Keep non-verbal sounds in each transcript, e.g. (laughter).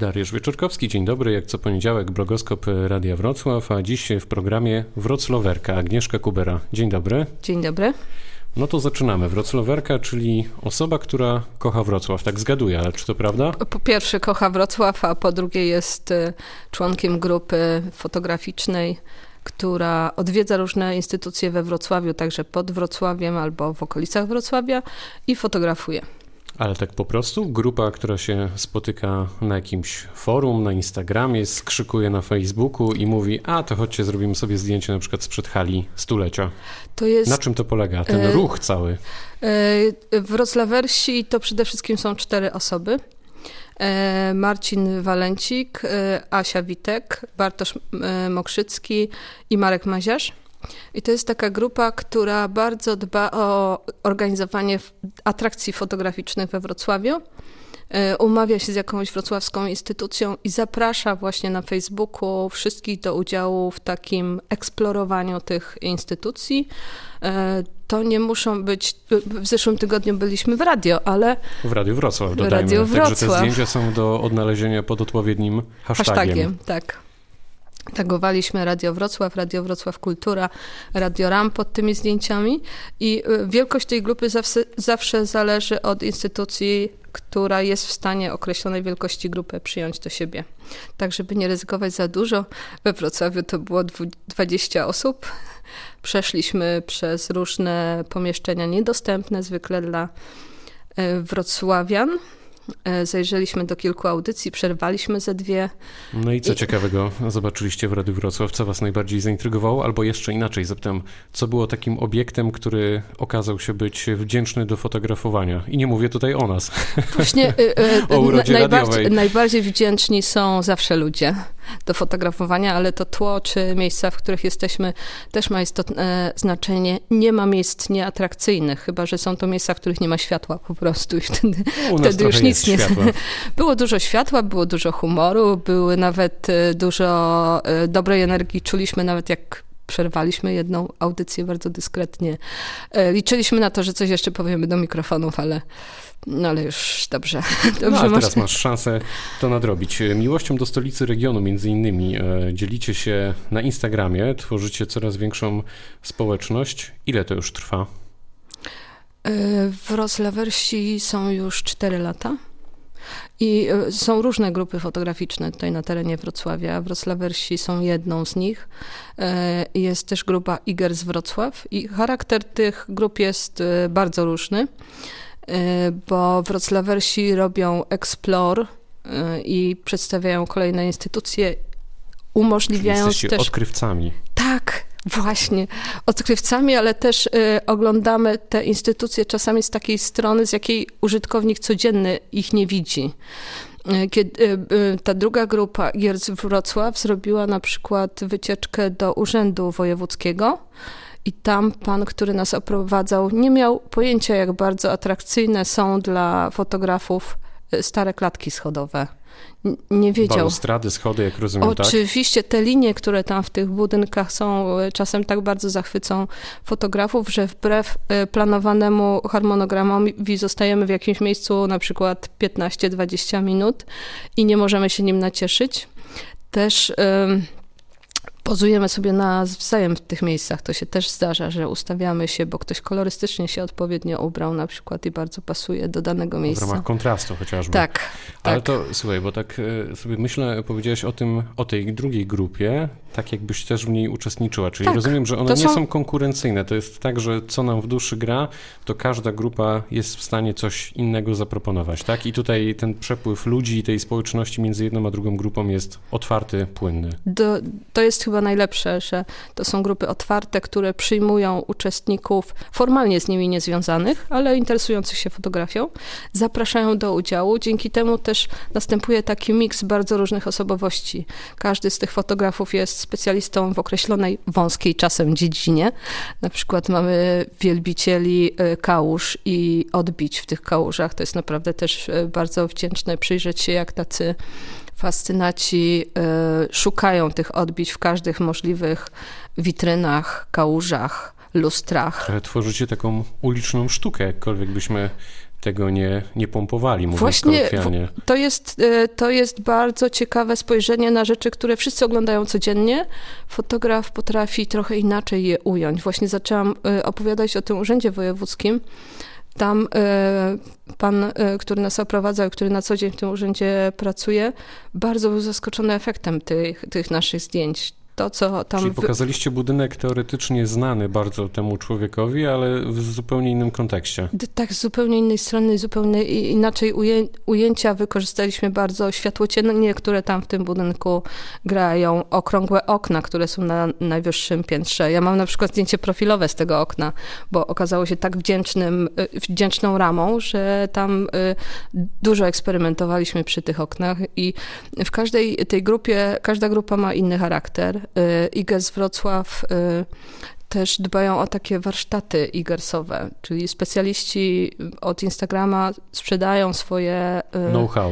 Dariusz Wieczorkowski, dzień dobry. Jak co poniedziałek blogoskop Radia Wrocław, a dziś w programie Wrocławerka Agnieszka Kubera. Dzień dobry. Dzień dobry. No to zaczynamy. Wrocławerka, czyli osoba, która kocha Wrocław. Tak zgaduję, ale czy to prawda? Po pierwsze kocha Wrocław, a po drugie jest y, członkiem grupy fotograficznej, która odwiedza różne instytucje we Wrocławiu, także pod Wrocławiem albo w okolicach Wrocławia i fotografuje. Ale tak po prostu? Grupa, która się spotyka na jakimś forum, na Instagramie, skrzykuje na Facebooku i mówi, a to chodźcie, zrobimy sobie zdjęcie na przykład sprzed hali stulecia. Jest... Na czym to polega, ten e... ruch cały? E... Wrocławersi to przede wszystkim są cztery osoby. E, Marcin Walencik, e, Asia Witek, Bartosz e, Mokrzycki i Marek Maziarz. I to jest taka grupa, która bardzo dba o organizowanie atrakcji fotograficznych we Wrocławiu. E, umawia się z jakąś wrocławską instytucją i zaprasza właśnie na Facebooku wszystkich do udziału w takim eksplorowaniu tych instytucji. E, to nie muszą być. W zeszłym tygodniu byliśmy w radio, ale. W Radiu Wrocław, dodajmy. Radio Wrocław. Także te zdjęcia są do odnalezienia pod odpowiednim hashtagiem. hashtagiem tak. Tagowaliśmy Radio Wrocław, Radio Wrocław Kultura, Radio RAM pod tymi zdjęciami i y, wielkość tej grupy zawsze, zawsze zależy od instytucji, która jest w stanie określonej wielkości grupy przyjąć do siebie. Tak, żeby nie ryzykować za dużo, we Wrocławiu to było 20 osób. Przeszliśmy przez różne pomieszczenia niedostępne zwykle dla y, wrocławian. E, zajrzeliśmy do kilku audycji, przerwaliśmy ze dwie. No i co I... ciekawego zobaczyliście w Radiu Wrocław? Co was najbardziej zaintrygowało? Albo jeszcze inaczej zapytam, co było takim obiektem, który okazał się być wdzięczny do fotografowania? I nie mówię tutaj o nas. Właśnie y, y, (laughs) o urodzie najbardziej, najbardziej wdzięczni są zawsze ludzie do fotografowania, ale to tło czy miejsca, w których jesteśmy też ma istotne znaczenie. Nie ma miejsc nieatrakcyjnych, chyba że są to miejsca, w których nie ma światła po prostu i wtedy, wtedy już nic nie... (laughs) Światła. Było dużo światła, było dużo humoru, były nawet e, dużo e, dobrej energii. Czuliśmy nawet jak przerwaliśmy jedną audycję bardzo dyskretnie. E, liczyliśmy na to, że coś jeszcze powiemy do mikrofonów, ale no ale już dobrze. (laughs) dobrze no, ale teraz masz szansę to nadrobić. Miłością do stolicy regionu między innymi dzielicie się na Instagramie, tworzycie coraz większą społeczność. Ile to już trwa? Wrocławersi są już 4 lata. I e, są różne grupy fotograficzne tutaj na terenie Wrocławia. Wrocławersi są jedną z nich. E, jest też grupa Iger z Wrocław i charakter tych grup jest e, bardzo różny, bo wrocławersi robią explore i przedstawiają kolejne instytucje, umożliwiając Czyli też... odkrywcami. Tak, Właśnie, odkrywcami, ale też y, oglądamy te instytucje czasami z takiej strony, z jakiej użytkownik codzienny ich nie widzi. Y, kiedy, y, y, ta druga grupa, Gierz Wrocław, zrobiła na przykład wycieczkę do Urzędu Wojewódzkiego i tam pan, który nas oprowadzał, nie miał pojęcia, jak bardzo atrakcyjne są dla fotografów stare klatki schodowe nie wiedział. Balustrady, schody, jak rozumiem, tak? Oczywiście, tak? te linie, które tam w tych budynkach są, e, czasem tak bardzo zachwycą fotografów, że wbrew e, planowanemu harmonogramowi zostajemy w jakimś miejscu na przykład 15-20 minut i nie możemy się nim nacieszyć. Też pozujemy sobie nawzajem w tych miejscach. To się też zdarza, że ustawiamy się, bo ktoś kolorystycznie się odpowiednio ubrał na przykład i bardzo pasuje do danego miejsca. W ramach kontrastu chociażby. Tak. Ale tak. to, słuchaj, bo tak e, sobie myślę, powiedziałeś o tym, o tej drugiej grupie, tak jakbyś też w niej uczestniczyła. Czyli tak, rozumiem, że one nie są... są konkurencyjne. To jest tak, że co nam w duszy gra, to każda grupa jest w stanie coś innego zaproponować, tak? I tutaj ten przepływ ludzi i tej społeczności między jedną a drugą grupą jest otwarty, płynny. Do, to jest chyba najlepsze, że to są grupy otwarte, które przyjmują uczestników formalnie z nimi niezwiązanych, ale interesujących się fotografią, zapraszają do udziału. Dzięki temu też następuje taki miks bardzo różnych osobowości. Każdy z tych fotografów jest specjalistą w określonej wąskiej czasem dziedzinie. Na przykład mamy wielbicieli e, kałuż i odbić w tych kałużach. To jest naprawdę też e, bardzo wdzięczne przyjrzeć się, jak tacy fascynaci y, szukają tych odbić w każdych możliwych witrynach, kałużach, lustrach. Tworzycie taką uliczną sztukę, jakkolwiek byśmy tego nie, nie pompowali, mówiąc Właśnie to jest, e, to jest bardzo ciekawe spojrzenie na rzeczy, które wszyscy oglądają codziennie. Fotograf potrafi trochę inaczej je ująć. Właśnie zaczęłam e, opowiadać o tym urzędzie wojewódzkim. Tam e, pan, który nas oprowadzał, który na co dzień w tym urzędzie pracuje, bardzo był zaskoczony efektem tych, tych naszych zdjęć to, co tam... Czyli pokazaliście budynek teoretycznie znany bardzo temu człowiekowi, ale w zupełnie innym kontekście. Tak, z zupełnie innej strony, zupełnie inaczej uję, ujęcia wykorzystaliśmy bardzo światłocienie, które tam w tym budynku grają, okrągłe okna, które są na najwyższym piętrze. Ja mam na przykład zdjęcie profilowe z tego okna, bo okazało się tak wdzięcznym, y, wdzięczną ramą, że tam y, dużo eksperymentowaliśmy przy tych oknach i w każdej tej grupie, każda grupa ma inny charakter IGES Wrocław y, też dbają o takie warsztaty igersowe, czyli specjaliści od Instagrama sprzedają swoje y, know-how.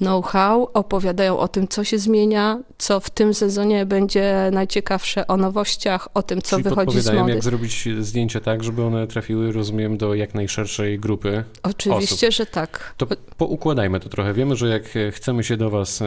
Know-how, opowiadają o tym, co się zmienia, co w tym sezonie będzie najciekawsze, o nowościach, o tym, co Czyli wychodzi z mody. jak zrobić zdjęcia tak, żeby one trafiły, rozumiem, do jak najszerszej grupy Oczywiście, osób. że tak. To poukładajmy to trochę. Wiemy, że jak chcemy się do Was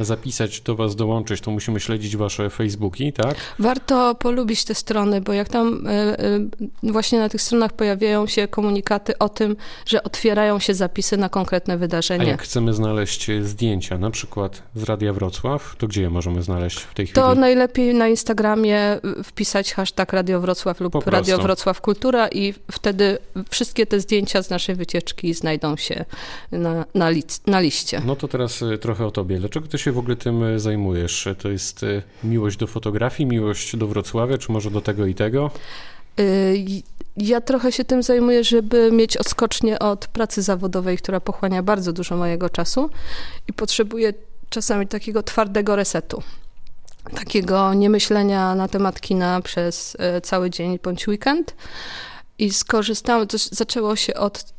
zapisać, do Was dołączyć, to musimy śledzić Wasze Facebooki, tak? Warto polubić te strony, bo jak tam e, e, właśnie na tych stronach pojawiają się komunikaty o tym, że otwierają się zapisy na konkretne wydarzenie. A jak chcemy znaleźć zdjęcia, na przykład z Radia Wrocław, to gdzie je możemy znaleźć w tej chwili? To najlepiej na Instagramie wpisać hashtag Radio Wrocław lub Radio Wrocław Kultura i wtedy wszystkie te zdjęcia z naszej wycieczki znajdą się na, na, li, na liście. No to teraz e, trochę o Tobie. Dlaczego Ty się w ogóle tym e, zajmujesz? To jest e, miłość do fotografii, miłość do Wrocławia, czy może do tego i tego? Y, ja trochę się tym zajmuję, żeby mieć odskocznie od pracy zawodowej, która pochłania bardzo dużo mojego czasu i potrzebuję czasami takiego twardego resetu. Takiego niemyślenia na temat kina przez e, cały dzień bądź weekend. I skorzystałam, to zaczęło się od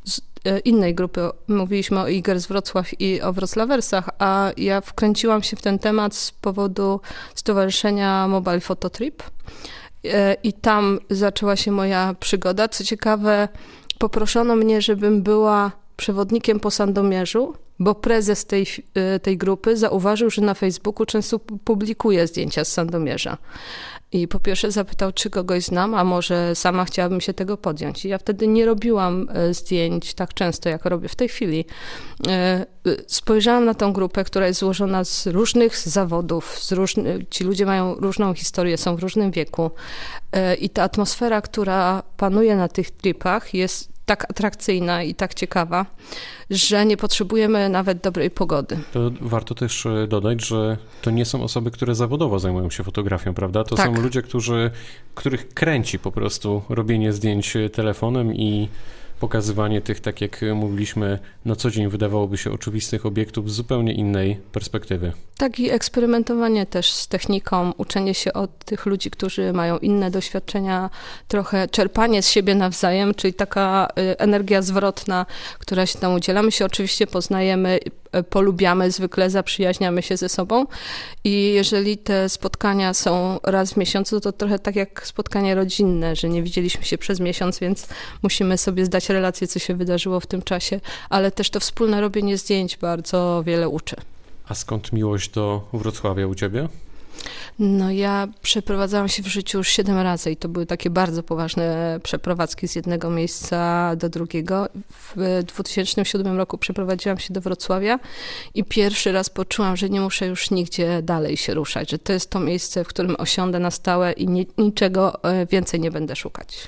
innej grupy. Mówiliśmy o Iger z Wrocław i o Wroclawersach, a ja wkręciłam się w ten temat z powodu Stowarzyszenia Mobile Photo Trip. E, I tam zaczęła się moja przygoda. Co ciekawe, poproszono mnie, żebym była przewodnikiem po Sandomierzu, bo prezes tej, e, tej grupy zauważył, że na Facebooku często publikuje zdjęcia z Sandomierza. I po pierwsze zapytał, czy kogoś znam, a może sama chciałabym się tego podjąć. I ja wtedy nie robiłam e, zdjęć tak często, jak robię w tej chwili. E, e, spojrzałam na tą grupę, która jest złożona z różnych zawodów, z różny, ci ludzie mają różną historię, są w różnym wieku. I ta atmosfera, która panuje na tych tripach, jest tak atrakcyjna i tak ciekawa, że nie potrzebujemy nawet dobrej pogody. To warto też e, dodać, że to nie są osoby, które zawodowo zajmują się fotografią, prawda? To tak. są ludzie, którzy, których kręci po prostu robienie zdjęć telefonem i pokazywanie tych, tak jak mówiliśmy, na co dzień wydawałoby się oczywistych obiektów z zupełnie innej perspektywy. Tak i eksperymentowanie też z techniką, uczenie się od tych ludzi, którzy mają inne doświadczenia, trochę czerpanie z siebie nawzajem, czyli taka y, energia zwrotna, która się tam udziela. My się oczywiście poznajemy, polubiamy zwykle, zaprzyjaźniamy się ze sobą i jeżeli te spotkania są raz w miesiącu, to trochę tak jak spotkanie rodzinne, że nie widzieliśmy się przez miesiąc, więc musimy sobie zdać relację, co się wydarzyło w tym czasie, ale też to wspólne robienie zdjęć bardzo wiele uczy. A skąd miłość do Wrocławia u ciebie? No ja przeprowadzałam się w życiu już siedem razy i to były takie bardzo poważne przeprowadzki z jednego miejsca do drugiego. W 2007 roku przeprowadziłam się do Wrocławia i pierwszy raz poczułam, że nie muszę już nigdzie dalej się ruszać, że to jest to miejsce, w którym osiądę na stałe i ni niczego e, więcej nie będę szukać.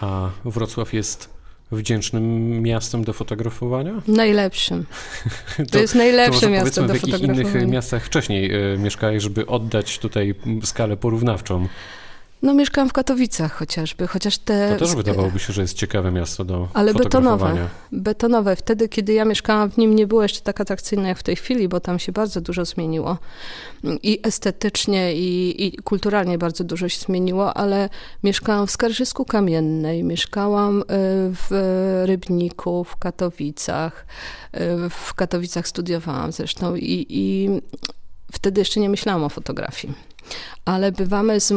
A Wrocław jest wdzięcznym miastem do fotografowania? Najlepszym. (laughs) To, to jest najlepsze to miasto do fotografowania. w jakich innych miastach wcześniej y, mieszkałeś, żeby oddać tutaj skalę porównawczą? No mieszkałam w Katowicach chociażby, chociaż te... To też wydawałoby się, że jest ciekawe miasto do Ale betonowe, betonowe. Wtedy, kiedy ja mieszkałam w nim, nie było jeszcze tak atrakcyjne jak w tej chwili, bo tam się bardzo dużo zmieniło. I estetycznie, i, i kulturalnie bardzo dużo się zmieniło, ale mieszkałam w Skarżysku Kamiennej, mieszkałam y, w Rybniku, w Katowicach. Y, w Katowicach studiowałam zresztą i, i wtedy jeszcze nie myślałam o fotografii. Ale bywamy z,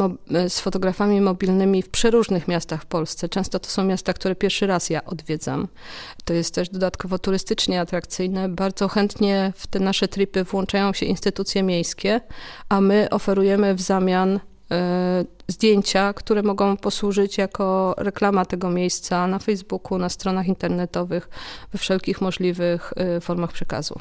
z, fotografami mobilnymi w przeróżnych miastach w Polsce. Często to są miasta, które pierwszy raz ja odwiedzam. To jest też dodatkowo turystycznie atrakcyjne. Bardzo chętnie w te nasze tripy włączają się instytucje miejskie, a my oferujemy w zamian E, zdjęcia, które mogą posłużyć jako reklama tego miejsca na Facebooku, na stronach internetowych, we wszelkich możliwych e, formach przekazu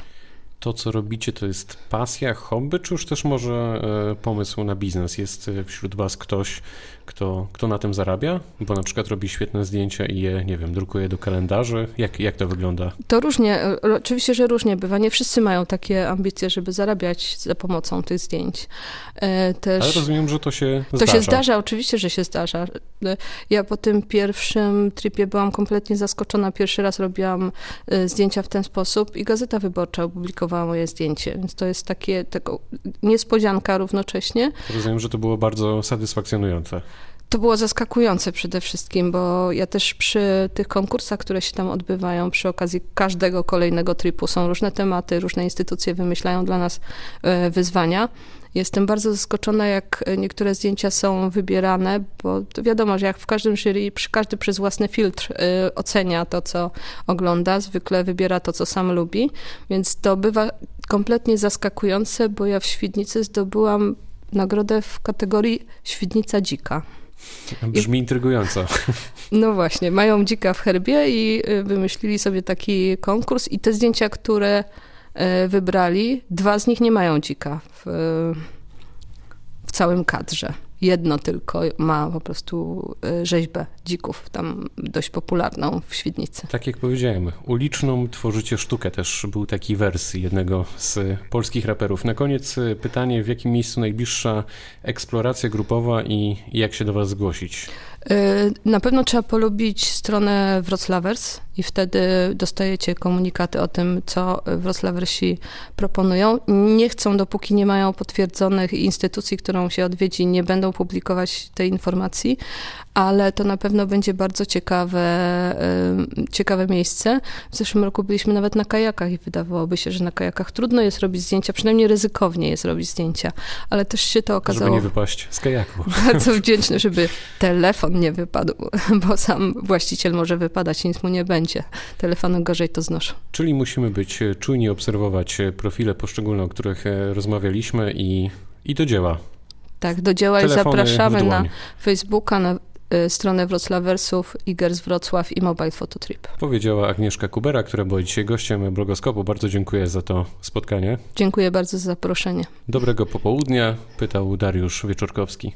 to, co robicie, to jest pasja, hobby, czy już też może e, pomysł na biznes? Jest wśród Was ktoś, kto, kto na tym zarabia? Bo na przykład robi świetne zdjęcia i je, nie wiem, drukuje do kalendarzy. Jak, jak to wygląda? To różnie, e, oczywiście, że różnie bywa. Nie wszyscy mają takie ambicje, żeby zarabiać za pomocą tych zdjęć. E, też, Ale rozumiem, że to się to zdarza. To się zdarza, oczywiście, że się zdarza. Ja po tym pierwszym tripie byłam kompletnie zaskoczona. Pierwszy raz robiłam zdjęcia w ten sposób i Gazeta Wyborcza opublikowała moje zdjęcie, więc to jest takie tego, niespodzianka równocześnie. Rozumiem, że to było bardzo satysfakcjonujące. To było zaskakujące przede wszystkim, bo ja też przy tych konkursach, które się tam odbywają, przy okazji każdego kolejnego tripu są różne tematy, różne instytucje wymyślają dla nas e, wyzwania. Jestem bardzo zaskoczona, jak niektóre zdjęcia są wybierane, bo wiadomo, że jak w każdym jury, każdy przez własny filtr y, ocenia to, co ogląda, zwykle wybiera to, co sam lubi, więc to bywa kompletnie zaskakujące, bo ja w Świdnicy zdobyłam nagrodę w kategorii Świdnica Dzika. Brzmi I, intrygująco. No właśnie, mają dzika w herbie i y, wymyślili sobie taki konkurs i te zdjęcia, które E, wybrali. Dwa z nich nie mają dzika w, w całym kadrze. Jedno tylko ma po prostu e, rzeźbę dzików, tam dość popularną w Świdnicy. Tak jak powiedziałem, uliczną tworzycie sztukę. Też był taki wers jednego z polskich raperów. Na koniec e, pytanie, w jakim miejscu najbliższa eksploracja grupowa i jak się do was zgłosić? Na pewno trzeba polubić stronę Wroclawers i wtedy dostajecie komunikaty o tym, co Wroclawersi proponują. Nie chcą, dopóki nie mają potwierdzonych instytucji, którą się odwiedzi, nie będą publikować tej informacji, ale to na pewno będzie bardzo ciekawe, ciekawe miejsce. W zeszłym roku byliśmy nawet na kajakach i wydawałoby się, że na kajakach trudno jest robić zdjęcia, przynajmniej ryzykownie jest robić zdjęcia, ale też się to okazało... Żeby nie wypaść z kajaku. (laughs) Bardzo wdzięczny, żeby telefon nie wypadł, (laughs) bo sam właściciel może wypadać, nic mu nie będzie. Telefony gorzej to znoszą. Czyli musimy być czujni, obserwować profile poszczególne, o których e, rozmawialiśmy i, i do dzieła. Tak, do dzieła Telefony i zapraszamy na Facebooka, na stronę Wroclawersów, Igers Wrocław i Mobile Phototrip. Powiedziała Agnieszka Kubera, która była dzisiaj gościem blogoskopu. Bardzo dziękuję za to spotkanie. Dziękuję bardzo za zaproszenie. Dobrego popołudnia, pytał Dariusz Wieczorkowski.